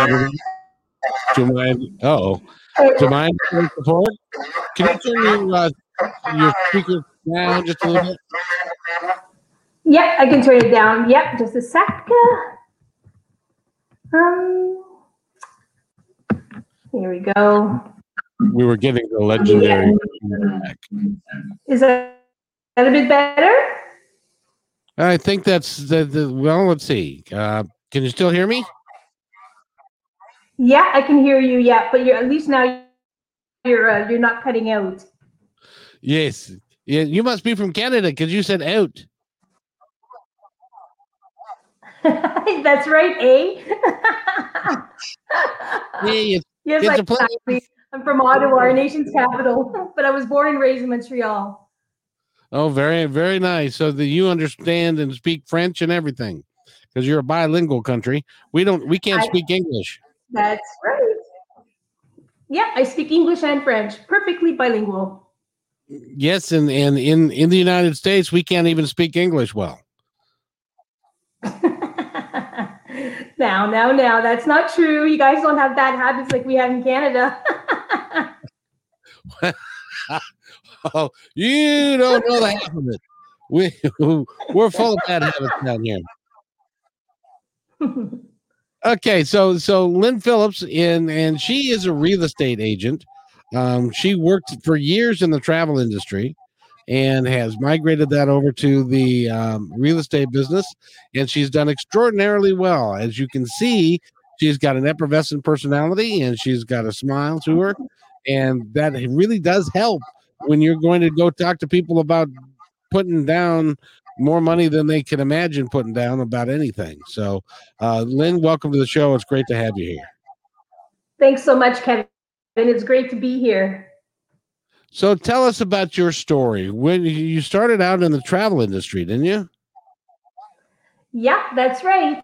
Everybody, to my oh my report. Can you turn your uh, your speaker down just a little bit? Yeah, I can turn it down. Yep, just a sec. Um, here we go. We were getting the legendary. Is that, that a bit better? I think that's the, the well. Let's see. Uh, can you still hear me? Yeah, I can hear you. Yeah, but you're at least now you're uh, you're not cutting out. Yes. Yeah, you must be from Canada because you said out. That's right, eh? yeah, yes, it's exactly. I'm from Ottawa, our nation's capital, but I was born and raised in Montreal. Oh, very, very nice. So that you understand and speak French and everything, because you're a bilingual country. We don't, we can't I, speak English. That's right. Yeah, I speak English and French, perfectly bilingual. Yes, and, and in in the United States, we can't even speak English well. now, now, now, that's not true. You guys don't have bad habits like we have in Canada. oh, you don't know the half of it. We we're full of bad habits down here. Okay, so so Lynn Phillips in and she is a real estate agent. Um, she worked for years in the travel industry and has migrated that over to the um, real estate business, and she's done extraordinarily well. As you can see, she's got an effervescent personality and she's got a smile to her, and that really does help when you're going to go talk to people about putting down more money than they can imagine putting down about anything. So, uh, Lynn, welcome to the show. It's great to have you here. Thanks so much, Kevin. It's great to be here. So, tell us about your story. When you started out in the travel industry, didn't you? Yeah, that's right.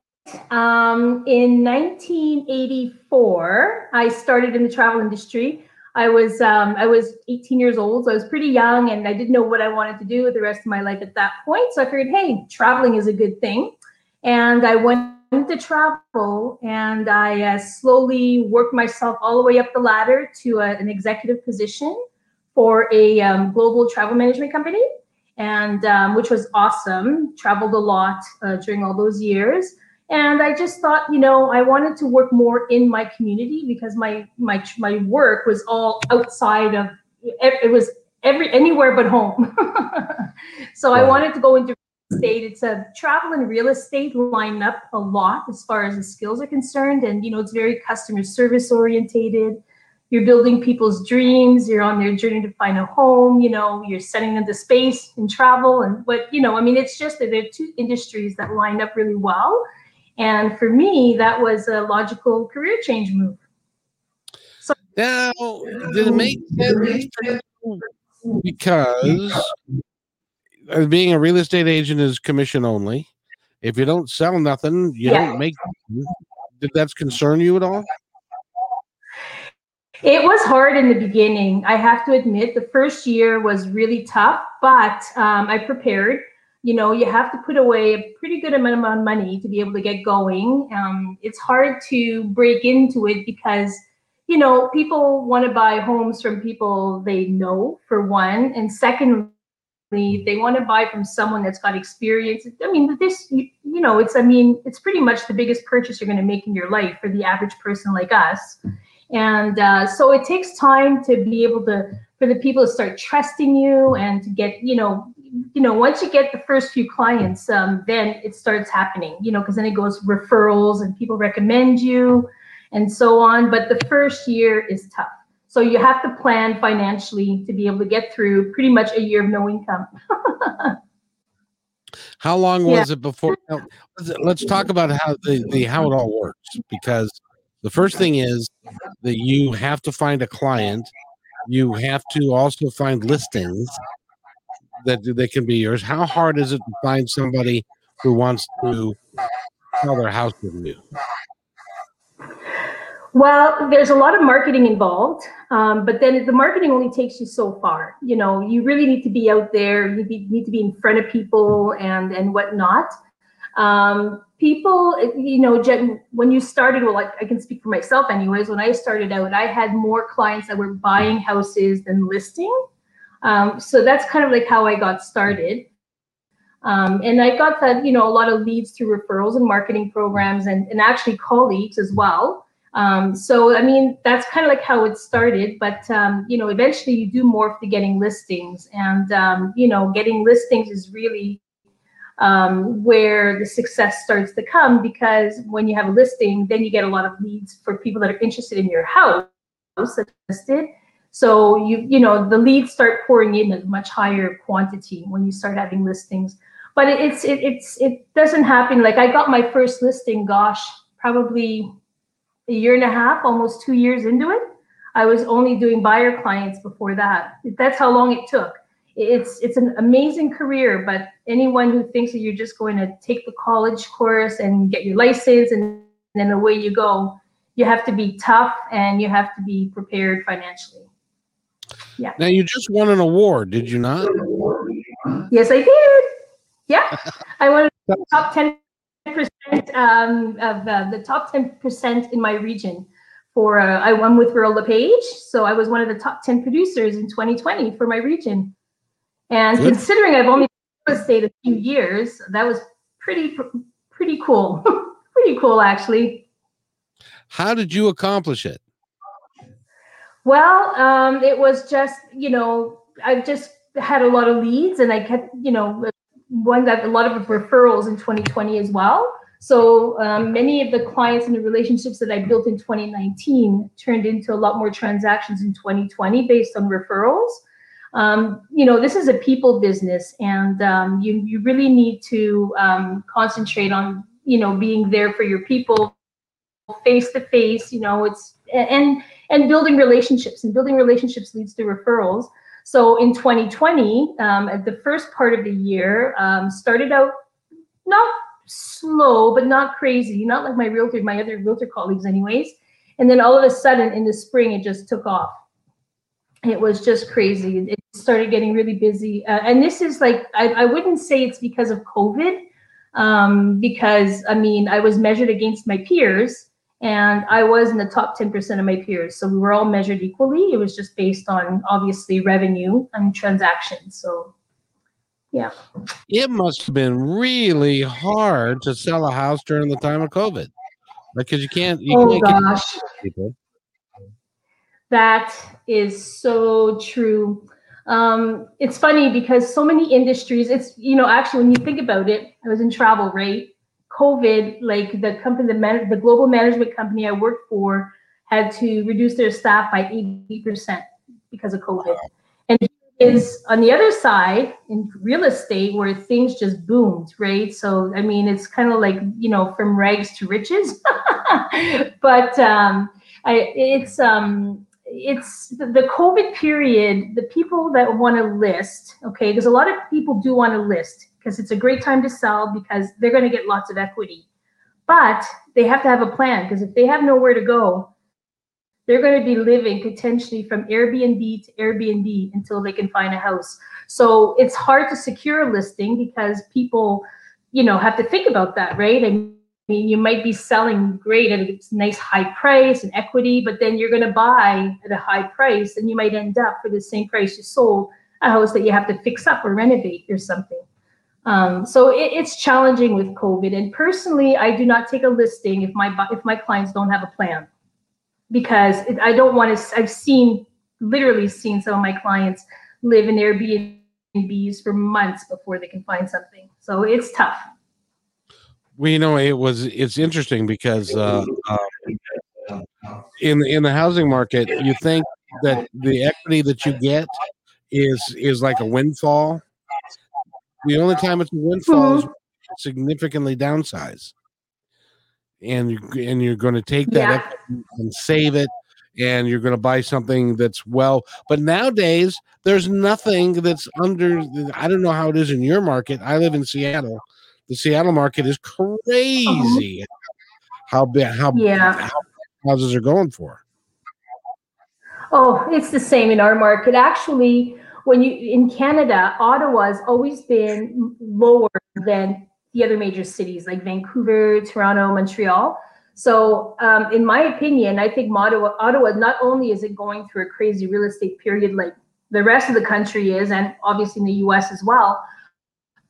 Um, in 1984, I started in the travel industry. I was um, I was 18 years old, so I was pretty young, and I didn't know what I wanted to do with the rest of my life at that point. So I figured, hey, traveling is a good thing, and I went to travel, and I uh, slowly worked myself all the way up the ladder to a, an executive position for a um, global travel management company, and um, which was awesome. Traveled a lot uh, during all those years and i just thought you know i wanted to work more in my community because my my my work was all outside of it was every anywhere but home. So i wanted to go into real estate. It's a travel and real estate line up a lot as far as the skills are concerned. And you know it's very customer service orientated. You're building people's dreams. You're on their journey to find a home. You know you're setting them the space and travel and what you know i mean it's just that there are two industries that line up really well and for me, that was a logical career change move. So now, did it make sense? Because being a real estate agent is commission only. If you don't sell nothing, you yeah. don't make. Did that concern you at all? It was hard in the beginning. I have to admit, the first year was really tough, but um, I prepared you know you have to put away a pretty good amount of money to be able to get going. Um, it's hard to break into it because you know people want to buy homes from people they know for one and secondly they want to buy from someone that's got experience. I mean this you, you know it's i mean it's pretty much the biggest purchase you're going to make in your life for the average person like us. And uh, so it takes time to be able to for the people to start trusting you and to get you know you know, once you get the first few clients, um, then it starts happening, you know, because then it goes referrals and people recommend you and so on. But the first year is tough. So you have to plan financially to be able to get through pretty much a year of no income. How long was yeah. it before? Let's talk about how the, the how it all works because the first thing is that you have to find a client. You have to also find listings that they can be yours. How hard is it to find somebody who wants to sell their house with you? Well, there's a lot of marketing involved, um, but then the marketing only takes you so far. You know, you really need to be out there. You need to be in front of people and and whatnot. Um, people, you know, when you started, well, I, I can speak for myself, anyways. When I started out, I had more clients that were buying houses than listing. Um, so that's kind of like how I got started. Um, and I got that, you know, a lot of leads through referrals and marketing programs and, and actually colleagues as well. Um, so, I mean, that's kind of like how it started. But, um, you know, eventually you do morph to getting listings. And, um, you know, getting listings is really um, where the success starts to come because when you have a listing, then you get a lot of leads for people that are interested in your house listed. So you you know the leads start pouring in at a much higher quantity when you start having listings. But it's it, it's it doesn't happen like I got my first listing. Gosh, probably a year and a half, almost two years into it. I was only doing buyer clients before that. That's how long it took. It's it's an amazing career, but anyone who thinks that you're just going to take the college course and get your license and then away you go, you have to be tough and you have to be prepared financially. Yeah. Now you just won an award, did you not? Yes, I did. Yeah, I won the top ten percent um, of uh, the top ten percent in my region. For uh, I won with Royal LePage, so I was one of the top ten producers in 2020 for my region. And Good. considering I've only estate a few years, that was pretty pretty cool. pretty cool, actually. How did you accomplish it? Well, um, it was just you know I've just had a lot of leads, and I kept you know one that a lot of referrals in 2020 as well. So um, many of the clients and the relationships that I built in 2019 turned into a lot more transactions in 2020 based on referrals. Um, you know, this is a people business, and um, you you really need to um, concentrate on you know being there for your people, face to face. You know, it's and and building relationships, and building relationships leads to referrals. So in 2020, um, at the first part of the year, um, started out not slow, but not crazy, not like my realtor, my other realtor colleagues, anyways. And then all of a sudden in the spring, it just took off. It was just crazy. It started getting really busy. Uh, and this is like, I, I wouldn't say it's because of COVID, um, because I mean, I was measured against my peers and I was in the top 10% of my peers. So we were all measured equally. It was just based on obviously revenue and transactions. So yeah. It must have been really hard to sell a house during the time of COVID. Because you can't you oh, can't gosh. That is so true. Um, it's funny because so many industries, it's you know, actually when you think about it, I was in travel, right? COVID, like the company, the, man, the global management company I worked for had to reduce their staff by 80% because of COVID. And is on the other side in real estate where things just boomed, right? So, I mean, it's kind of like, you know, from rags to riches. but um, I, it's, um, it's the, the COVID period, the people that want to list, okay, because a lot of people do want to list because it's a great time to sell because they're going to get lots of equity. But they have to have a plan because if they have nowhere to go, they're going to be living potentially from Airbnb to Airbnb until they can find a house. So it's hard to secure a listing because people, you know, have to think about that, right? I mean, you might be selling great at a nice high price and equity, but then you're going to buy at a high price and you might end up for the same price you sold a house that you have to fix up or renovate or something. Um, so it, it's challenging with COVID. And personally, I do not take a listing if my if my clients don't have a plan, because it, I don't want to. I've seen literally seen some of my clients live in Airbnbs for months before they can find something. So it's tough. Well, you know, it was it's interesting because uh, uh, in in the housing market, you think that the equity that you get is is like a windfall The only time it's a windfall is Mhm. significantly downsize, and you and you're going to take that Yeah. and save it, and you're going to buy something that's well. But nowadays, there's nothing that's under. I don't know how it is in your market. I live in Seattle. The Seattle market is crazy. How big? How Yeah. how houses are going for? Oh, it's the same in our market. Actually, when you in Canada, Ottawa has always been lower than the other major cities like Vancouver, Toronto, Montreal. So, um, in my opinion, I think Ottawa, Ottawa not only is it going through a crazy real estate period like the rest of the country is, and obviously in the U.S. as well,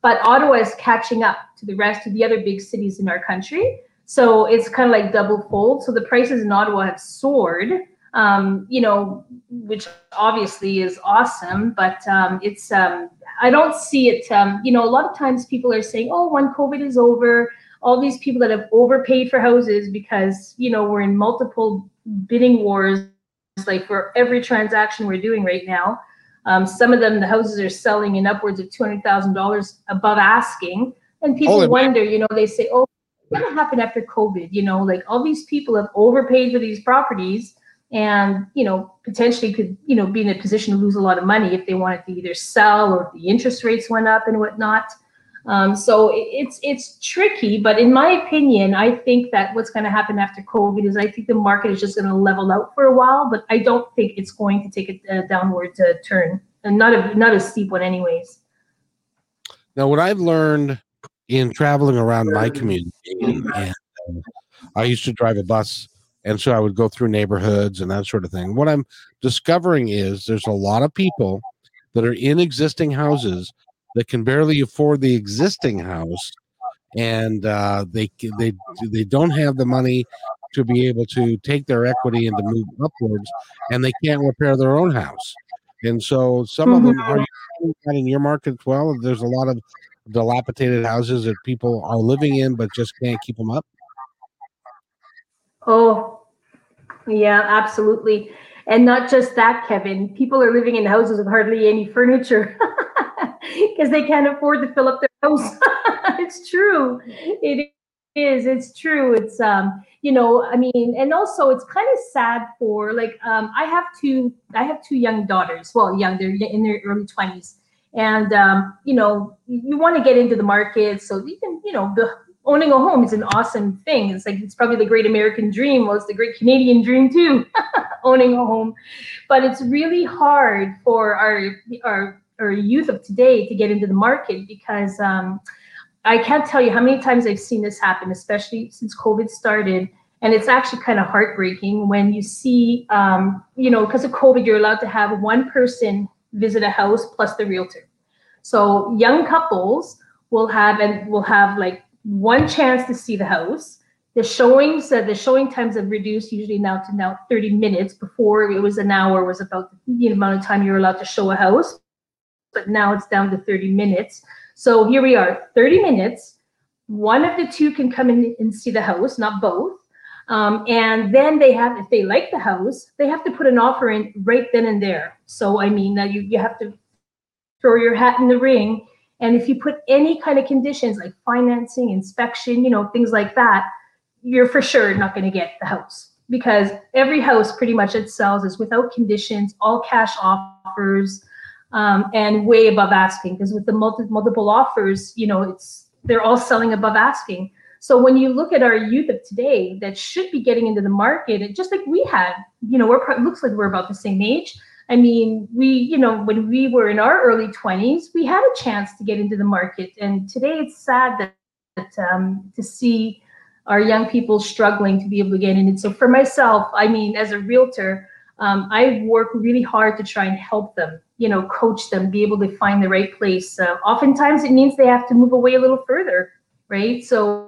but Ottawa is catching up to the rest of the other big cities in our country. So it's kind of like double fold. So the prices in Ottawa have soared um, you know, which obviously is awesome, but um, it's um, I don't see it. Um, you know, a lot of times people are saying, "Oh, when COVID is over, all these people that have overpaid for houses because you know we're in multiple bidding wars, like for every transaction we're doing right now." Um, some of them, the houses are selling in upwards of two hundred thousand dollars above asking, and people Holy wonder. You know, they say, "Oh, what's going to happen after COVID?" You know, like all these people have overpaid for these properties and you know potentially could you know be in a position to lose a lot of money if they wanted to either sell or the interest rates went up and whatnot. Um, so it's it's tricky but in my opinion i think that what's going to happen after covid is i think the market is just going to level out for a while but i don't think it's going to take a, a downward uh, turn. And not a not a steep one anyways. Now, what I've learned in traveling around my community, and, and, uh, I used to drive a bus, and so I would go through neighborhoods and that sort of thing. What I'm discovering is there's a lot of people that are in existing houses that can barely afford the existing house, and uh, they they they don't have the money to be able to take their equity and to move upwards, and they can't repair their own house. And so some of them are finding that in your market as well. There's a lot of dilapidated houses that people are living in but just can't keep them up. Oh, yeah, absolutely. And not just that, Kevin. People are living in houses with hardly any furniture because they can't afford to fill up their house. it's true. It is. It's true. It's um, you know, I mean, and also it's kind of sad for like um, I have two. I have two young daughters. Well, young. They're in their early twenties, and um, you know, you want to get into the market so you can, you know, the owning a home is an awesome thing. It's like it's probably the great American dream. Well, it's the great Canadian dream too, owning a home. But it's really hard for our our our youth of today to get into the market because um, I can't tell you how many times I've seen this happen, especially since COVID started. And it's actually kind of heartbreaking when you see, um, you know, because of COVID, you're allowed to have one person visit a house plus the realtor. So young couples will have and will have like one chance to see the house. The showings, uh, the showing times have reduced usually now to now 30 minutes. Before it was an hour was about the amount of time you're allowed to show a house, but now it's down to 30 minutes. So here we are, 30 minutes. One of the two can come in and see the house, not both. Um, and then they have, if they like the house, they have to put an offer in right then and there. So I mean, that you you have to throw your hat in the ring and if you put any kind of conditions like financing, inspection, you know, things like that, you're for sure not going to get the house because every house pretty much it sells is without conditions, all cash offers, um, and way above asking. Because with the multi- multiple offers, you know, it's they're all selling above asking. So when you look at our youth of today that should be getting into the market, it, just like we had, you know, we're pro- looks like we're about the same age. I mean, we, you know, when we were in our early 20s, we had a chance to get into the market. And today it's sad that, that um, to see our young people struggling to be able to get in. And so for myself, I mean, as a realtor, um, I work really hard to try and help them, you know, coach them, be able to find the right place. Uh, oftentimes it means they have to move away a little further, right? So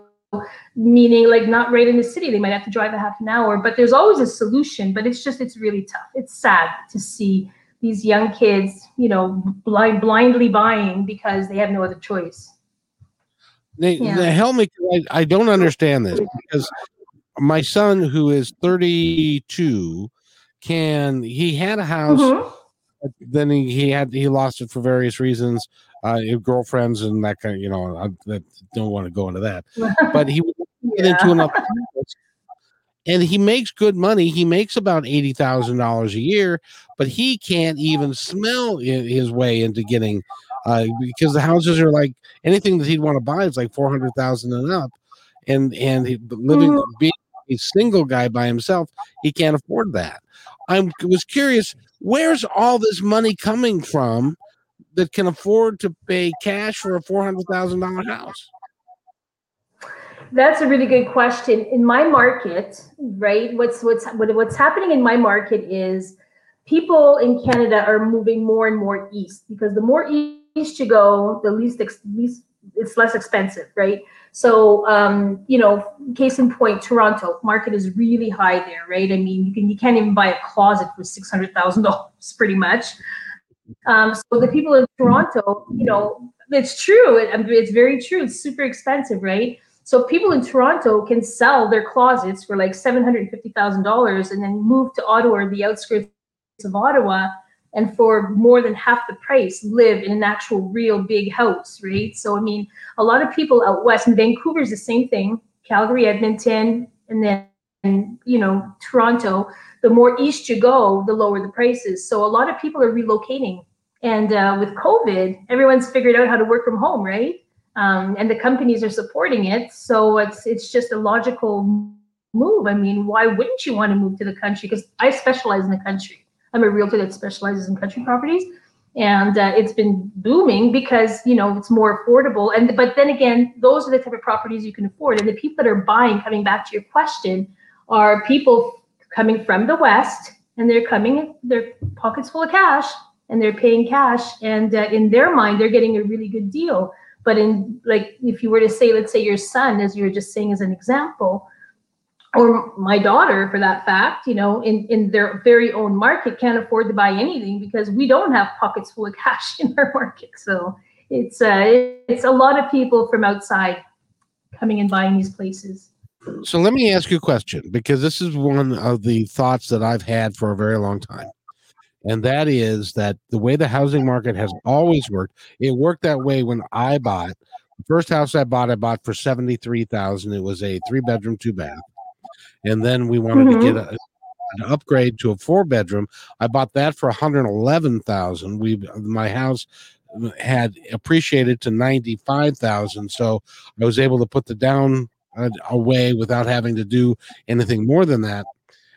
meaning like not right in the city they might have to drive a half an hour but there's always a solution but it's just it's really tough it's sad to see these young kids you know blind blindly buying because they have no other choice They, Yeah. they help me. 'cause I, I don't understand this because my son, who is 32, can he had a house, Mhm. but then he, he had he lost it for various reasons, uh, girlfriends and that kind of, you know, I, I don't want to go into that. But he would get Yeah. into another and he makes good money. He makes about eighty thousand dollars a year, but he can't even smell his way into getting uh, because the houses are like anything that he'd want to buy is like four hundred thousand and up, and and he, living Mhm. being a single guy by himself, he can't afford that. I was curious, where's all this money coming from that can afford to pay cash for a four hundred thousand dollar house? That's a really good question. In my market, right? What's what's what, what's happening in my market is people in Canada are moving more and more east because the more east you go, the least ex, least it's less expensive, right? So, um, you know, case in point, Toronto market is really high there, right? I mean, you can you can't even buy a closet for six hundred thousand dollars, pretty much. Um, so the people in Toronto, you know, it's true. It, it's very true. It's super expensive, right? So people in Toronto can sell their closets for like seven hundred fifty thousand dollars, and then move to Ottawa or the outskirts of Ottawa, and for more than half the price, live in an actual real big house, right? So I mean, a lot of people out west, and Vancouver's the same thing. Calgary, Edmonton, and then you know Toronto. The more east you go, the lower the prices. So a lot of people are relocating, and uh, with COVID, everyone's figured out how to work from home, right? um, and the companies are supporting it. So it's it's just a logical move. I mean, why wouldn't you want to move to the country? Because I specialize in the country. I'm a realtor that specializes in country properties, and uh, it's been booming because you know it's more affordable. And but then again, those are the type of properties you can afford. And the people that are buying, coming back to your question, are people coming from the west, and they're coming, their pockets full of cash, and they're paying cash, and uh, in their mind, they're getting a really good deal. But in like if you were to say let's say your son as you were just saying as an example or my daughter for that fact you know in in their very own market can't afford to buy anything because we don't have pockets full of cash in our market. So it's uh it's a lot of people from outside coming and buying these places So let me ask you a question because this is one of the thoughts that I've had for a very long time. And that is that the way the housing market has always worked, it worked that way when I bought the first house I bought, I bought for 73,000. It was a three bedroom, two bath. And then we wanted Mhm. to get a, an upgrade to a four bedroom. I bought that for 111,000. We my house had appreciated to 95,000. So I was able to put the down uh, away without having to do anything more than that.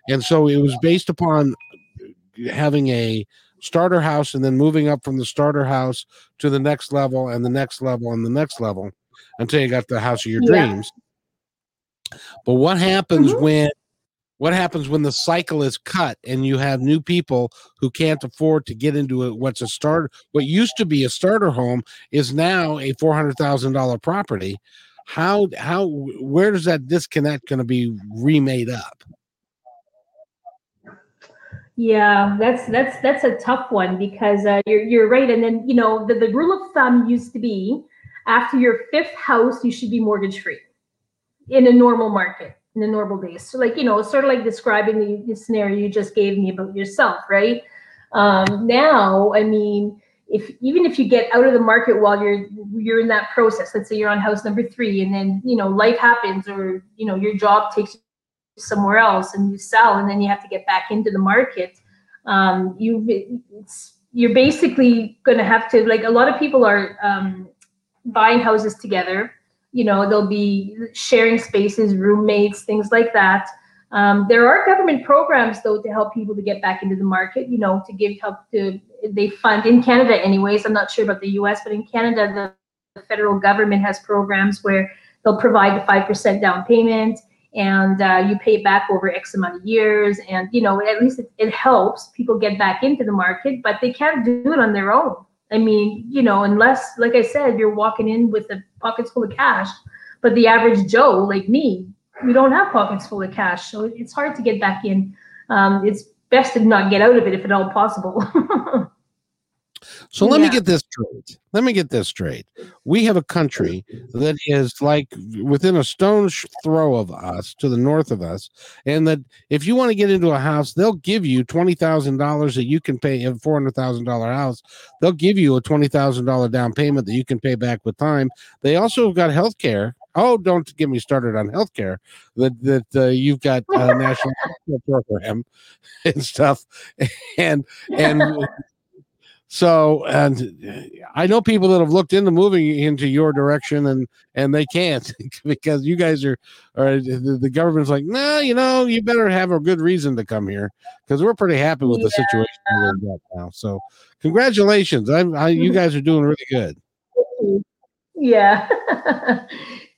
And so it was based upon having a starter house and then moving up from the starter house to the next level and the next level and the next level until you got the house of your Yeah. dreams. But what happens Mhm. when what happens when the cycle is cut and you have new people who can't afford to get into a, what's a start what used to be a starter home is now a $400,000 property how how where does that disconnect going to be remade up Yeah, that's that's that's a tough one because uh, you're you're right. And then you know the, the rule of thumb used to be after your fifth house you should be mortgage free in a normal market in a normal days. So like you know sort of like describing the, the scenario you just gave me about yourself, right? Um, now, I mean, if even if you get out of the market while you're you're in that process, let's say you're on house number three, and then you know life happens, or you know your job takes you somewhere else, and you sell, and then you have to get back into the market. Um, you you're basically going to have to like a lot of people are um, buying houses together. You know, they'll be sharing spaces, roommates, things like that. Um, there are government programs though to help people to get back into the market. You know, to give help to they fund in Canada, anyways. I'm not sure about the U.S., but in Canada, the federal government has programs where they'll provide the five percent down payment, and uh, you pay it back over X amount of years. And you know, at least it, it helps people get back into the market, but they can't do it on their own. I mean, you know, unless, like I said, you're walking in with the pockets full of cash. But the average Joe, like me, we don't have pockets full of cash, so it's hard to get back in. Um, it's best to not get out of it if at all possible. So let me get this straight. Let me get this straight. We have a country that is like within a stone's throw of us to the north of us, and that if you want to get into a house, they'll give you twenty thousand dollars that you can pay a four hundred thousand dollar house. They'll give you a twenty thousand dollar down payment that you can pay back with time. They also have got health care. Oh, don't get me started on health care. That that uh, you've got uh, national program and stuff, and and so and i know people that have looked into moving into your direction and and they can't because you guys are or the, the government's like no you know you better have a good reason to come here because we're pretty happy with the situation we're in now so congratulations I'm, I, you guys are doing really good Yeah.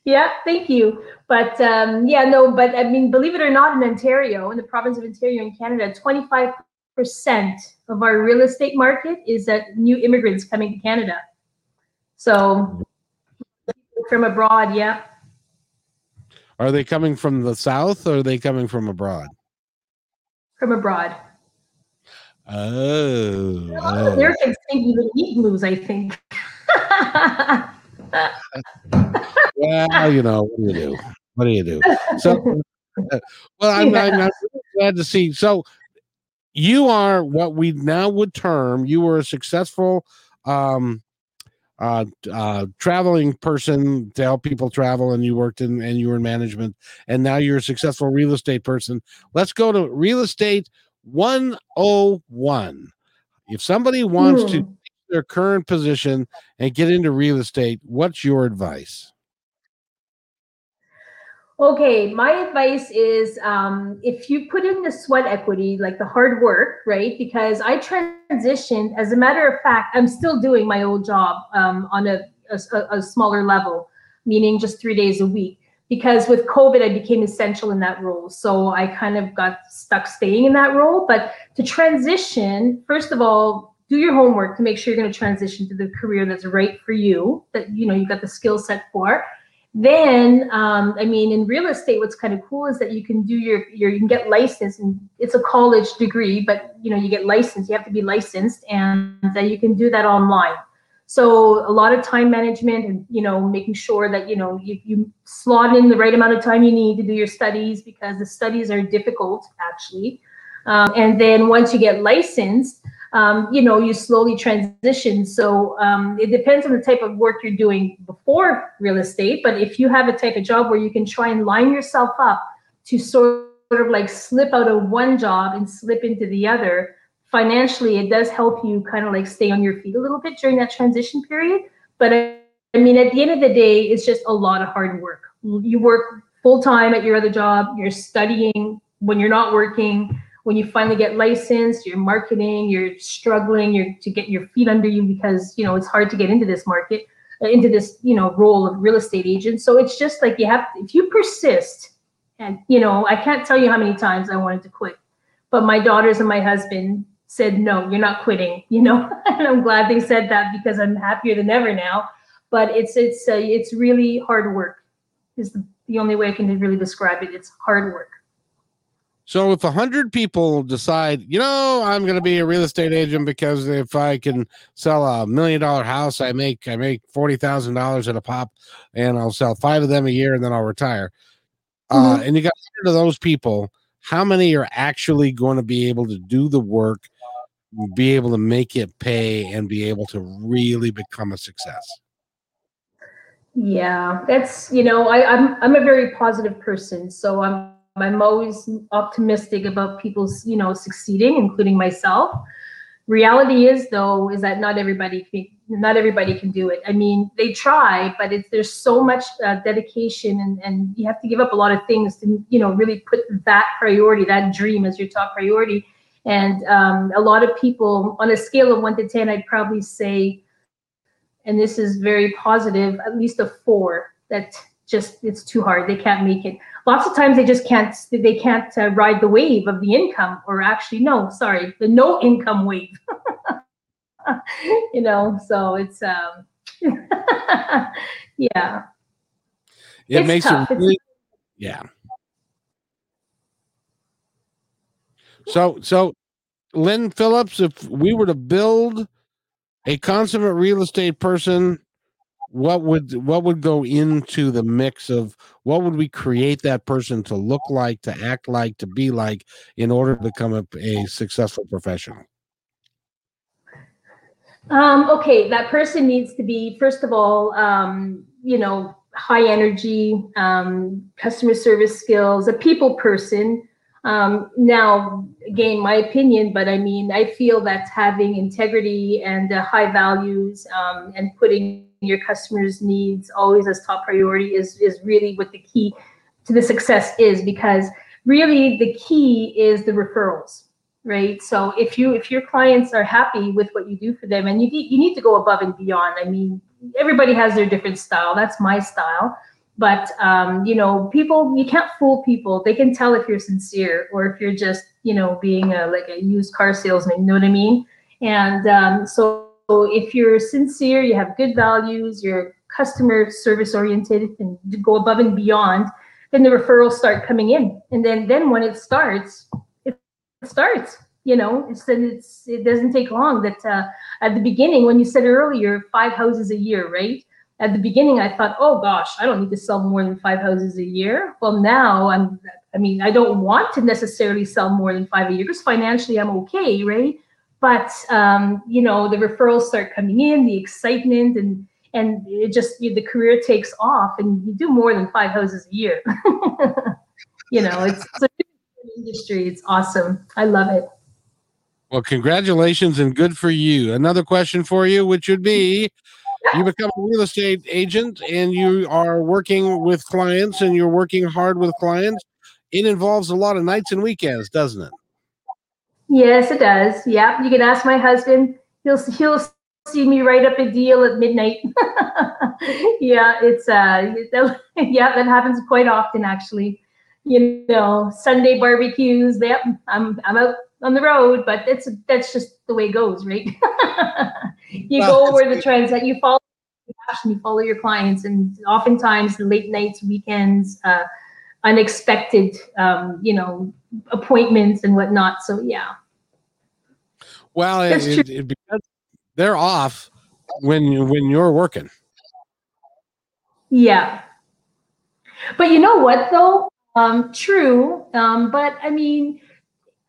Yeah, thank you. But um, yeah, no, but I mean, believe it or not, in Ontario, in the province of Ontario in Canada, 25% of our real estate market is that new immigrants coming to Canada. So from abroad, yeah. are they coming from the south or are they coming from abroad From abroad. oh, A lot of oh. Americans think even igloos, I think. well you know what do you do what do you do so well I'm, Yeah. I'm, I'm glad to see so you are what we now would term you were a successful um uh uh traveling person to help people travel and you worked in and you were in management and now you're a successful real estate person let's go to real estate 101 if somebody wants to Hmm. Their current position and get into real estate what's your advice Okay, my advice is um, if you put in the sweat equity, like the hard work, right? Because I transitioned, as a matter of fact, I'm still doing my old job um, on a, a, a smaller level, meaning just three days a week. Because with COVID, I became essential in that role. So I kind of got stuck staying in that role. But to transition, first of all, do your homework to make sure you're going to transition to the career that's right for you, that you know you've got the skill set for. Then um, i mean in real estate what's kind of cool is that you can do your, your you can get licensed and it's a college degree but you know you get licensed you have to be licensed and uh, you can do that online. So a lot of time management and you know making sure that you know you, you slot in the right amount of time you need to do your studies because the studies are difficult actually. Um, and then once you get licensed um, you know, you slowly transition. So um, it depends on the type of work you're doing before real estate. But if you have a type of job where you can try and line yourself up to sort of like slip out of one job and slip into the other, financially, it does help you kind of like stay on your feet a little bit during that transition period. But I, I mean, at the end of the day, it's just a lot of hard work. You work full time at your other job, you're studying when you're not working when you finally get licensed, you're marketing, you're struggling, you're to get your feet under you because you know it's hard to get into this market, uh, into this you know role of real estate agent. So it's just like you have if you persist, and you know I can't tell you how many times I wanted to quit, but my daughters and my husband said no, you're not quitting, you know, and I'm glad they said that because I'm happier than ever now. But it's it's uh, it's really hard work, is the, the only way I can really describe it. It's hard work. So if a hundred people decide, you know, I'm going to be a real estate agent because if I can sell a million dollar house, I make I make forty thousand dollars at a pop, and I'll sell five of them a year, and then I'll retire. Uh, and you got a hundred of those people. How many are actually going to be able to do the work, be able to make it pay, and be able to really become a success? Yeah, that's you know I, I'm I'm a very positive person, so I'm I'm always optimistic about people's you know succeeding, including myself. Reality is though is that not everybody can not everybody can do it. I mean, they try, but it's there's so much uh, dedication and and you have to give up a lot of things to you know really put that priority, that dream as your top priority. And um, a lot of people on a scale of one to ten, I'd probably say and this is very positive, at least a four that just it's too hard. They can't make it. Lots of times they just can't they can't uh, ride the wave of the income or actually no, sorry, the no income wave. you know, so it's um yeah. It It's makes tough. it really, yeah. So so Lynn Phillips, if we were to build a consummate real estate person what would what would go into the mix of what would we create that person to look like to act like to be like in order to become a, a successful professional? Um, okay that person needs to be first of all um, you know high energy um, customer service skills a people person. Um, now again my opinion but i mean i feel that having integrity and uh, high values um, and putting your customers needs always as top priority is is really what the key to the success is because really the key is the referrals right? So if you if your clients are happy with what you do for them and you need you need to go above and beyond. I mean everybody has their different style. That's my style. But um, you know people you can't fool people. They can tell if you're sincere or if you're just you know being a like a used car salesman you know what i mean? And um, so if you're sincere you have good values you're customer service oriented and go above and beyond then the referrals start coming in. And then then when it starts it starts you know it's then it's it doesn't take long. That uh, at the beginning when you said earlier five houses a year right? At the beginning i thought oh gosh i don't need to sell more than five houses a year. Well now i'm i mean i don't want to necessarily sell more than five a year because financially i'm okay right but um, you know the referrals start coming in the excitement and and it just the career takes off and you do more than five houses a year. You know it's, it's industry. It's awesome. I love it. Well congratulations and good for you. Another question for you which would be you become a real estate agent and you are working with clients and you're working hard with clients. It involves a lot of nights and weekends doesn't it yes it does. Yeah you can ask my husband. He'll he'll see me write up a deal at midnight. Yeah it's uh yeah that happens quite often actually. You know sunday barbecues yep i'm i'm out on the road but it's that's just the way it goes right? You well, go where the trends that you follow you follow your clients and oftentimes late nights weekends uh, unexpected um, you know appointments and whatnot so yeah. Well it, it, it, because they're off when when you're working. Yeah. But you know what though? Um, true um, but i mean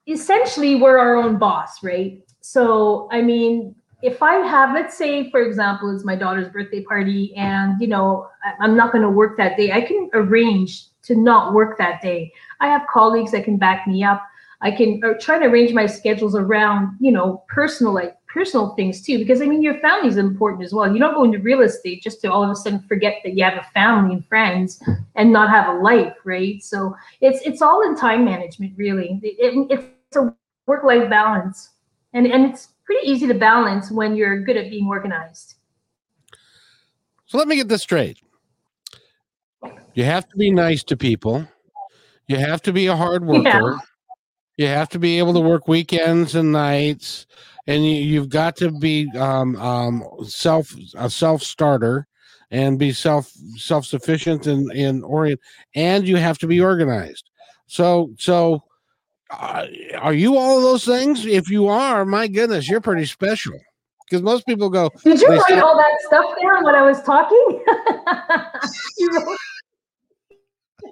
essentially we're our own boss right? So i mean if I have, let's say, for example, it's my daughter's birthday party, and you know, I'm not going to work that day, I can arrange to not work that day. I have colleagues that can back me up. I can uh, try to arrange my schedules around, you know, personal like personal things too, because I mean, your family is important as well. You don't go into real estate just to all of a sudden forget that you have a family and friends and not have a life, right? So it's it's all in time management, really. It, it, it's a work life balance, and and it's pretty easy to balance when you're good at being organized. So let me get this straight. You have to be nice to people. You have to be a hard worker. Yeah. You have to be able to work weekends and nights, and you, have got to be um, um, self a self starter and be self self sufficient and and orient, and you have to be organized. So so uh, are you all of those things? If you are, my goodness, you're pretty special. Because most people go. Did you write all that stuff down when I was talking? you wrote.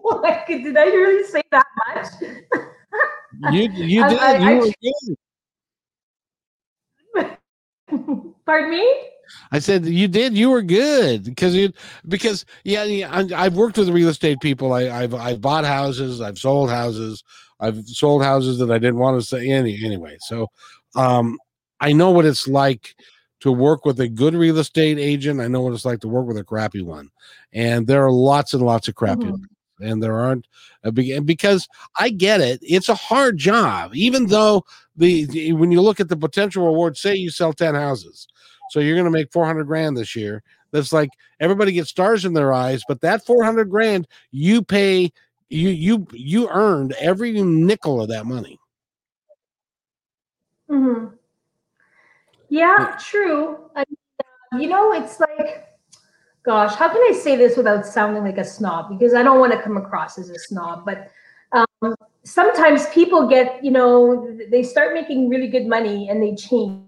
Like, did I really say that much? you you did. I, you I, were good. Pardon me? I said you did. You were good because you because yeah. I, have worked with real estate people. I, I've I've bought houses. I've sold houses. I've sold houses that I didn't want to say any anyway. So um, I know what it's like to work with a good real estate agent. I know what it's like to work with a crappy one, and there are lots and lots of crappy mm-hmm. ones. And there aren't because I get it. It's a hard job, even though the, the when you look at the potential reward, say you sell 10 houses, so you're going to make 400 grand this year. That's like everybody gets stars in their eyes, but that 400 grand you pay you you you earned every nickel of that money. Hmm. Yeah, yeah, true. I, you know, it's like, gosh, how can I say this without sounding like a snob? Because I don't want to come across as a snob, but um, sometimes people get, you know, they start making really good money and they change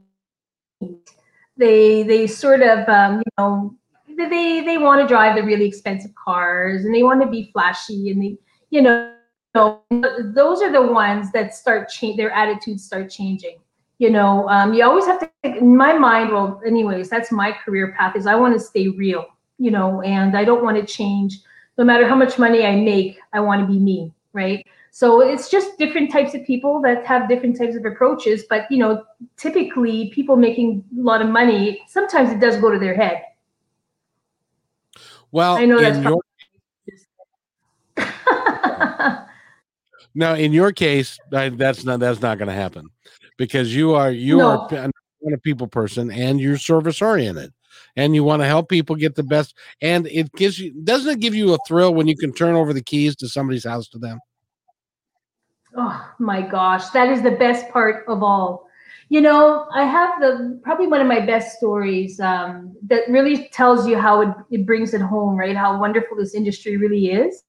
they they sort of um, you know they they want to drive the really expensive cars and they want to be flashy and they you know those are the ones that start change their attitudes start changing. You know um, you always have to in my mind well anyways that's my career path is i want to stay real you know and i don't want to change. No matter how much money i make i want to be me right so it's just different types of people that have different types of approaches but you know typically people making a lot of money sometimes it does go to their head well i know that's your, no in your case that's not that's not going to happen because you are you no. are a people person and you're service oriented and you want to help people get the best and it gives you doesn't it give you a thrill when you can turn over the keys to somebody's house to them oh my gosh that is the best part of all. You know i have the probably one of my best stories um, that really tells you how it, it brings it home right? How wonderful this industry really is.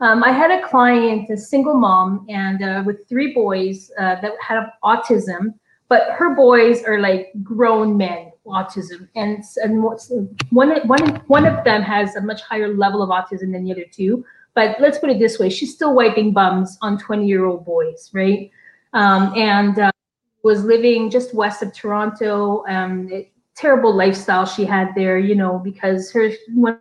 Um, I had a client, a single mom, and uh, with three boys uh, that had autism, but her boys are like grown men autism, and and one one one of them has a much higher level of autism than the other two. But let's put it this way: she's still wiping bums on twenty-year-old boys, right? Um, and uh, was living just west of Toronto. Um, it, terrible lifestyle she had there, you know, because her one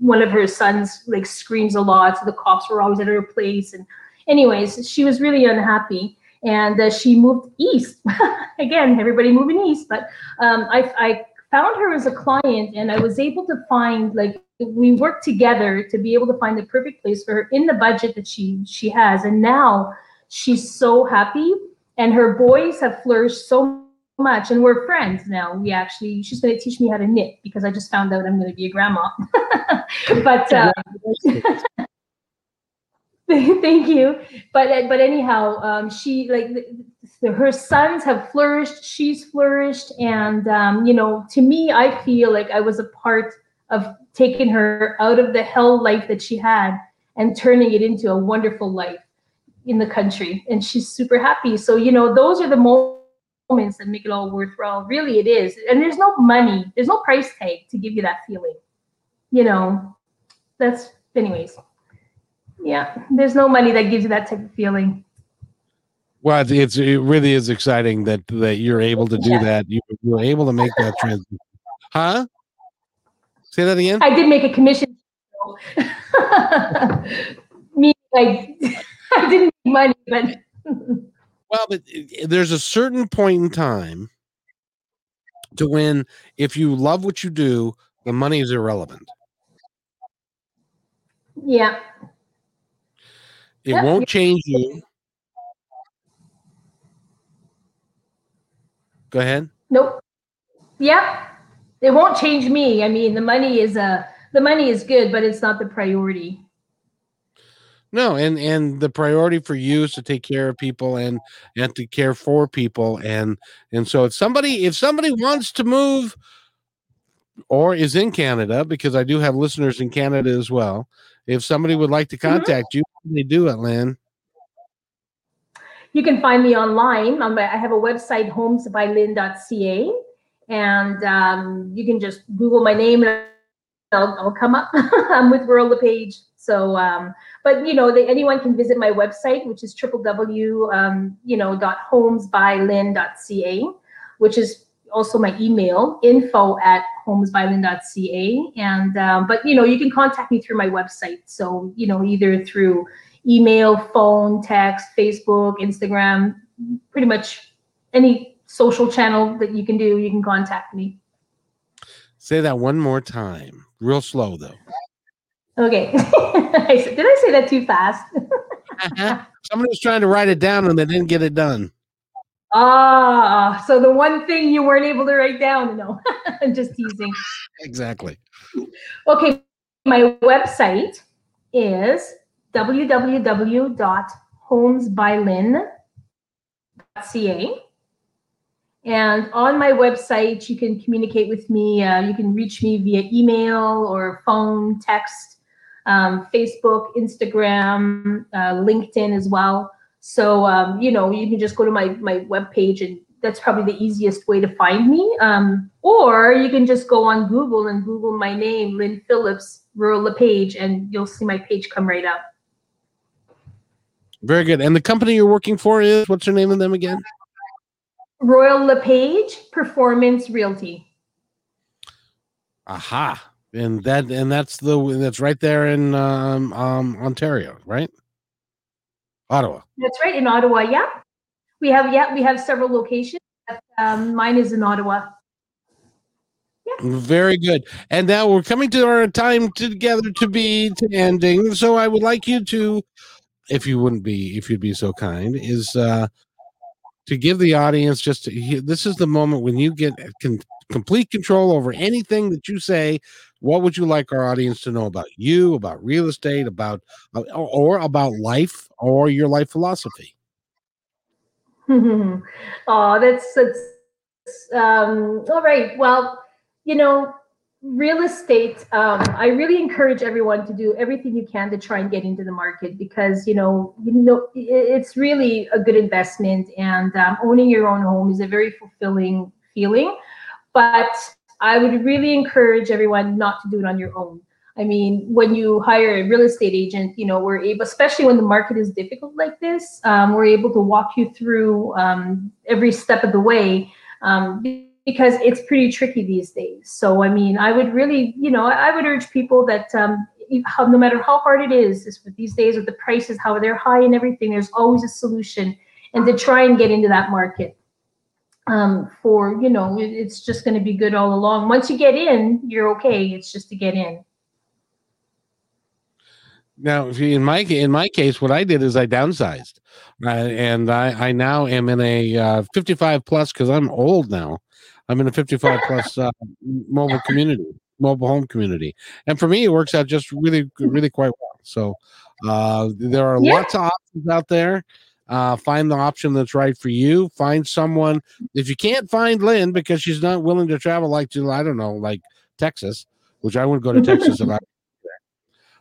one of her sons like screams a lot. So the cops were always at her place. And anyways, she was really unhappy. And uh, she moved east. Again, everybody moving east. But um, I, I found her as a client and I was able to find like we worked together to be able to find the perfect place for her in the budget that she she has. And now she's so happy and her boys have flourished so much and we're friends now. We actually she's going to teach me how to knit because i just found out i'm going to be a grandma. But uh, thank you. But but anyhow um, she like her sons have flourished she's flourished and um, you know to me i feel like i was a part of taking her out of the hell life that she had and turning it into a wonderful life in the country and she's super happy so you know those are the moments that make it all worthwhile. Really, it is. And there's no money, there's no price tag to give you that feeling. You know, that's, anyways. Yeah, there's no money that gives you that type of feeling. Well, it's it really is exciting that that you're able to do yeah. that. You, you're able to make that transition. Huh? Say that again. I did make a commission. Me, like I didn't make money, but well, but eh, eh, there's a certain point in time to when if you love what you do, the money is irrelevant. Yeah. It yep. won't change you. Go ahead. Nope. Yeah. It won't change me. I mean, the money is a uh, the money is good, but it's not the priority. No, and and the priority for you is to take care of people and and to care for people and and so if somebody if somebody wants to move or is in Canada because I do have listeners in Canada as well. If somebody would like to mm-hmm. contact mm-hmm. you, they do it, Lynn. You can find me online. I have a website, homesbylynn.ca, and um, you can just Google my name and I'll, I'll come up. I'm with Royal LePage. So, um, but you know, they, anyone can visit my website, which is www, um, you know, dot homesbylynn.ca, which is also my email, info at homesbylynn.ca. And, um, but you know, you can contact me through my website. So, you know, either through email, phone, text, Facebook, Instagram, pretty much any social channel that you can do, you can contact me. Say that one more time, real slow though. Okay. Did I say that too fast? uh-huh. Somebody was trying to write it down and they didn't get it done. Ah, so the one thing you weren't able to write down. No, I'm just teasing. Exactly. Okay. My website is www.homesbylynn.ca. And on my website, you can communicate with me. Uh, you can reach me via email or phone, text, um, Facebook, Instagram, uh, LinkedIn as well. So um, you know, you can just go to my my webpage and that's probably the easiest way to find me. Um, or you can just go on Google and Google my name, Lynn Phillips, Royal LePage, and you'll see my page come right up. Very good. And the company you're working for is what's your name of them again? Royal LePage Performance Realty. Aha. And that and that's the that's right there in um, um, Ontario, right? Ottawa. That's right in Ottawa. Yeah, we have yeah we have several locations. Um, mine is in Ottawa. Yeah. Very good. And now we're coming to our time together to be to ending. So I would like you to, if you wouldn't be, if you'd be so kind, is uh, to give the audience just to, this is the moment when you get con- complete control over anything that you say. What would you like our audience to know about you about real estate about uh, or about life or your life philosophy? Oh that's that's um, all right. Well you know real estate um, i really encourage everyone to do everything you can to try and get into the market because you know you know it's really a good investment and um, owning your own home is a very fulfilling feeling but I would really encourage everyone not to do it on your own. I mean, when you hire a real estate agent, you know, we're able, especially when the market is difficult like this, um, we're able to walk you through um, every step of the way um, because it's pretty tricky these days. So, I mean, I would really, you know, I would urge people that um, no matter how hard it is, these days with the prices, how they're high and everything, there's always a solution, and to try and get into that market. Um, for you know it's just going to be good all along. Once you get in you're okay. It's just to get in. Now in my in my case what i did is i downsized. Uh, and i i now am in a uh, 55 plus because i'm old now i'm in a 55 plus uh, mobile community mobile home community and for me it works out just really really quite well so uh, there are yeah. lots of options out there uh, find the option that's right for you. Find someone. If you can't find Lynn because she's not willing to travel like to, I don't know, like Texas, which I wouldn't go to Texas if I.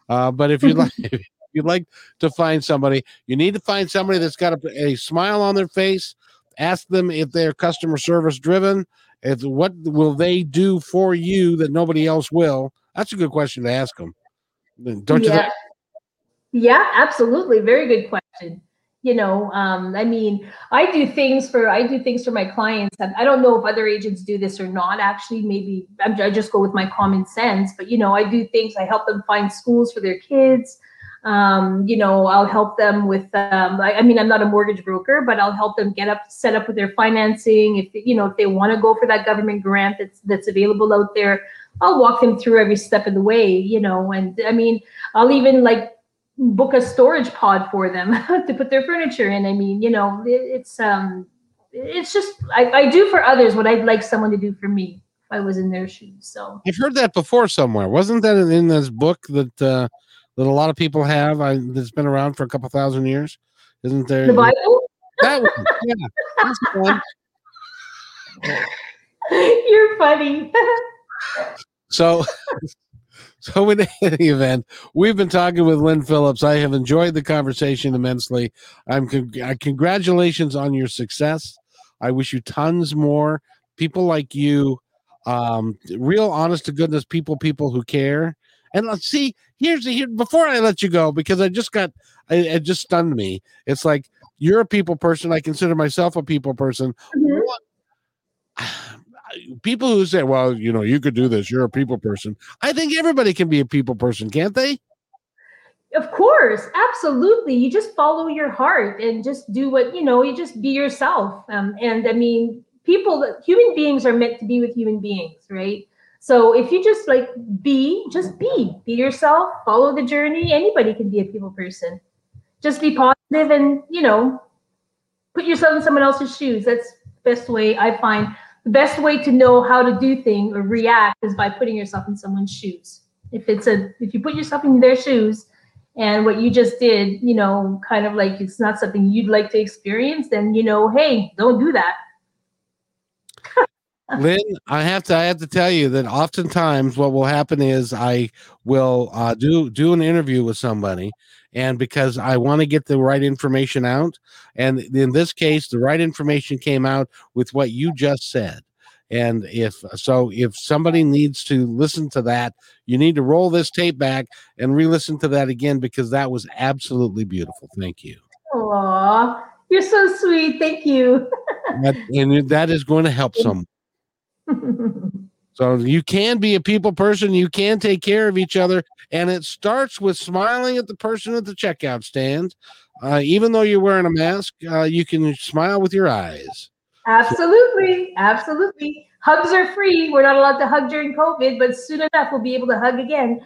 Uh, but if you'd like, if you'd like to find somebody, you need to find somebody that's got a, a smile on their face. Ask them if they're customer service driven. If what will they do for you that nobody else will? That's a good question to ask them. Don't you? Yeah, yeah absolutely. Very good question you know um, i mean i do things for i do things for my clients and i don't know if other agents do this or not actually maybe i just go with my common sense but you know i do things i help them find schools for their kids um, you know i'll help them with um, I, I, mean i'm not a mortgage broker but i'll help them get up set up with their financing if you know if they want to go for that government grant that's that's available out there i'll walk them through every step of the way you know and i mean i'll even like book a storage pod for them to put their furniture in. I mean, you know, it, it's um, it's just I, I do for others what I'd like someone to do for me if I was in their shoes. So I've heard that before somewhere. Wasn't that in this book that uh, that a lot of people have? I, that's been around for a couple thousand years. Isn't there the Bible? That one, yeah, that's one. You're funny. so so, in any event, we've been talking with Lynn Phillips. I have enjoyed the conversation immensely. I'm con- congratulations on your success. I wish you tons more people like you, um, real honest to goodness people, people who care. And let's see, here's the here before I let you go because I just got it just stunned me. It's like you're a people person. I consider myself a people person. Mm-hmm. What, people who say, well, you know, you could do this, you're a people person. I think everybody can be a people person, can't they? Of course, absolutely. You just follow your heart and just do what, you know, you just be yourself. Um, and I mean, people, human beings are meant to be with human beings, right? So if you just like be, just be, be yourself, follow the journey. Anybody can be a people person. Just be positive and, you know, put yourself in someone else's shoes. That's the best way I find the best way to know how to do things or react is by putting yourself in someone's shoes. If it's a if you put yourself in their shoes and what you just did, you know, kind of like it's not something you'd like to experience, then you know, hey, don't do that. Lynn, I have to I have to tell you that oftentimes what will happen is I will uh, do do an interview with somebody, and because I want to get the right information out, and in this case, the right information came out with what you just said. And if so, if somebody needs to listen to that, you need to roll this tape back and re-listen to that again because that was absolutely beautiful. Thank you. Aw, you're so sweet. Thank you. That, and that is going to help some. So you can be a people person, you can take care of each other, and it starts with smiling at the person at the checkout stand. Uh, even though you're wearing a mask, uh, you can smile with your eyes. Absolutely. Absolutely. Hugs are free. We're not allowed to hug during COVID, but soon enough we'll be able to hug again.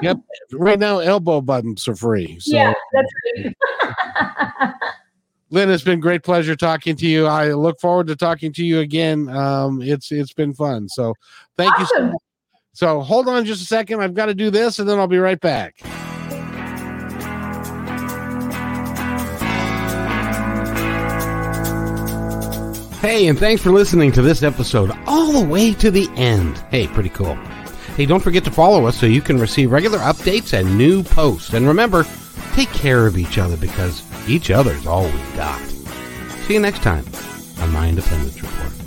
Yep. Right now, elbow buttons are free. So, yeah, that's right. Lynn, it's been great pleasure talking to you. I look forward to talking to you again. Um, it's it's been fun. So thank you so much. So hold on just a second. I've got to do this, and then I'll be right back. Hey, and thanks for listening to this episode all the way to the end. Hey, pretty cool. Hey, don't forget to follow us so you can receive regular updates and new posts. And remember, take care of each other because each other's all we got. See you next time on My Independence Truth.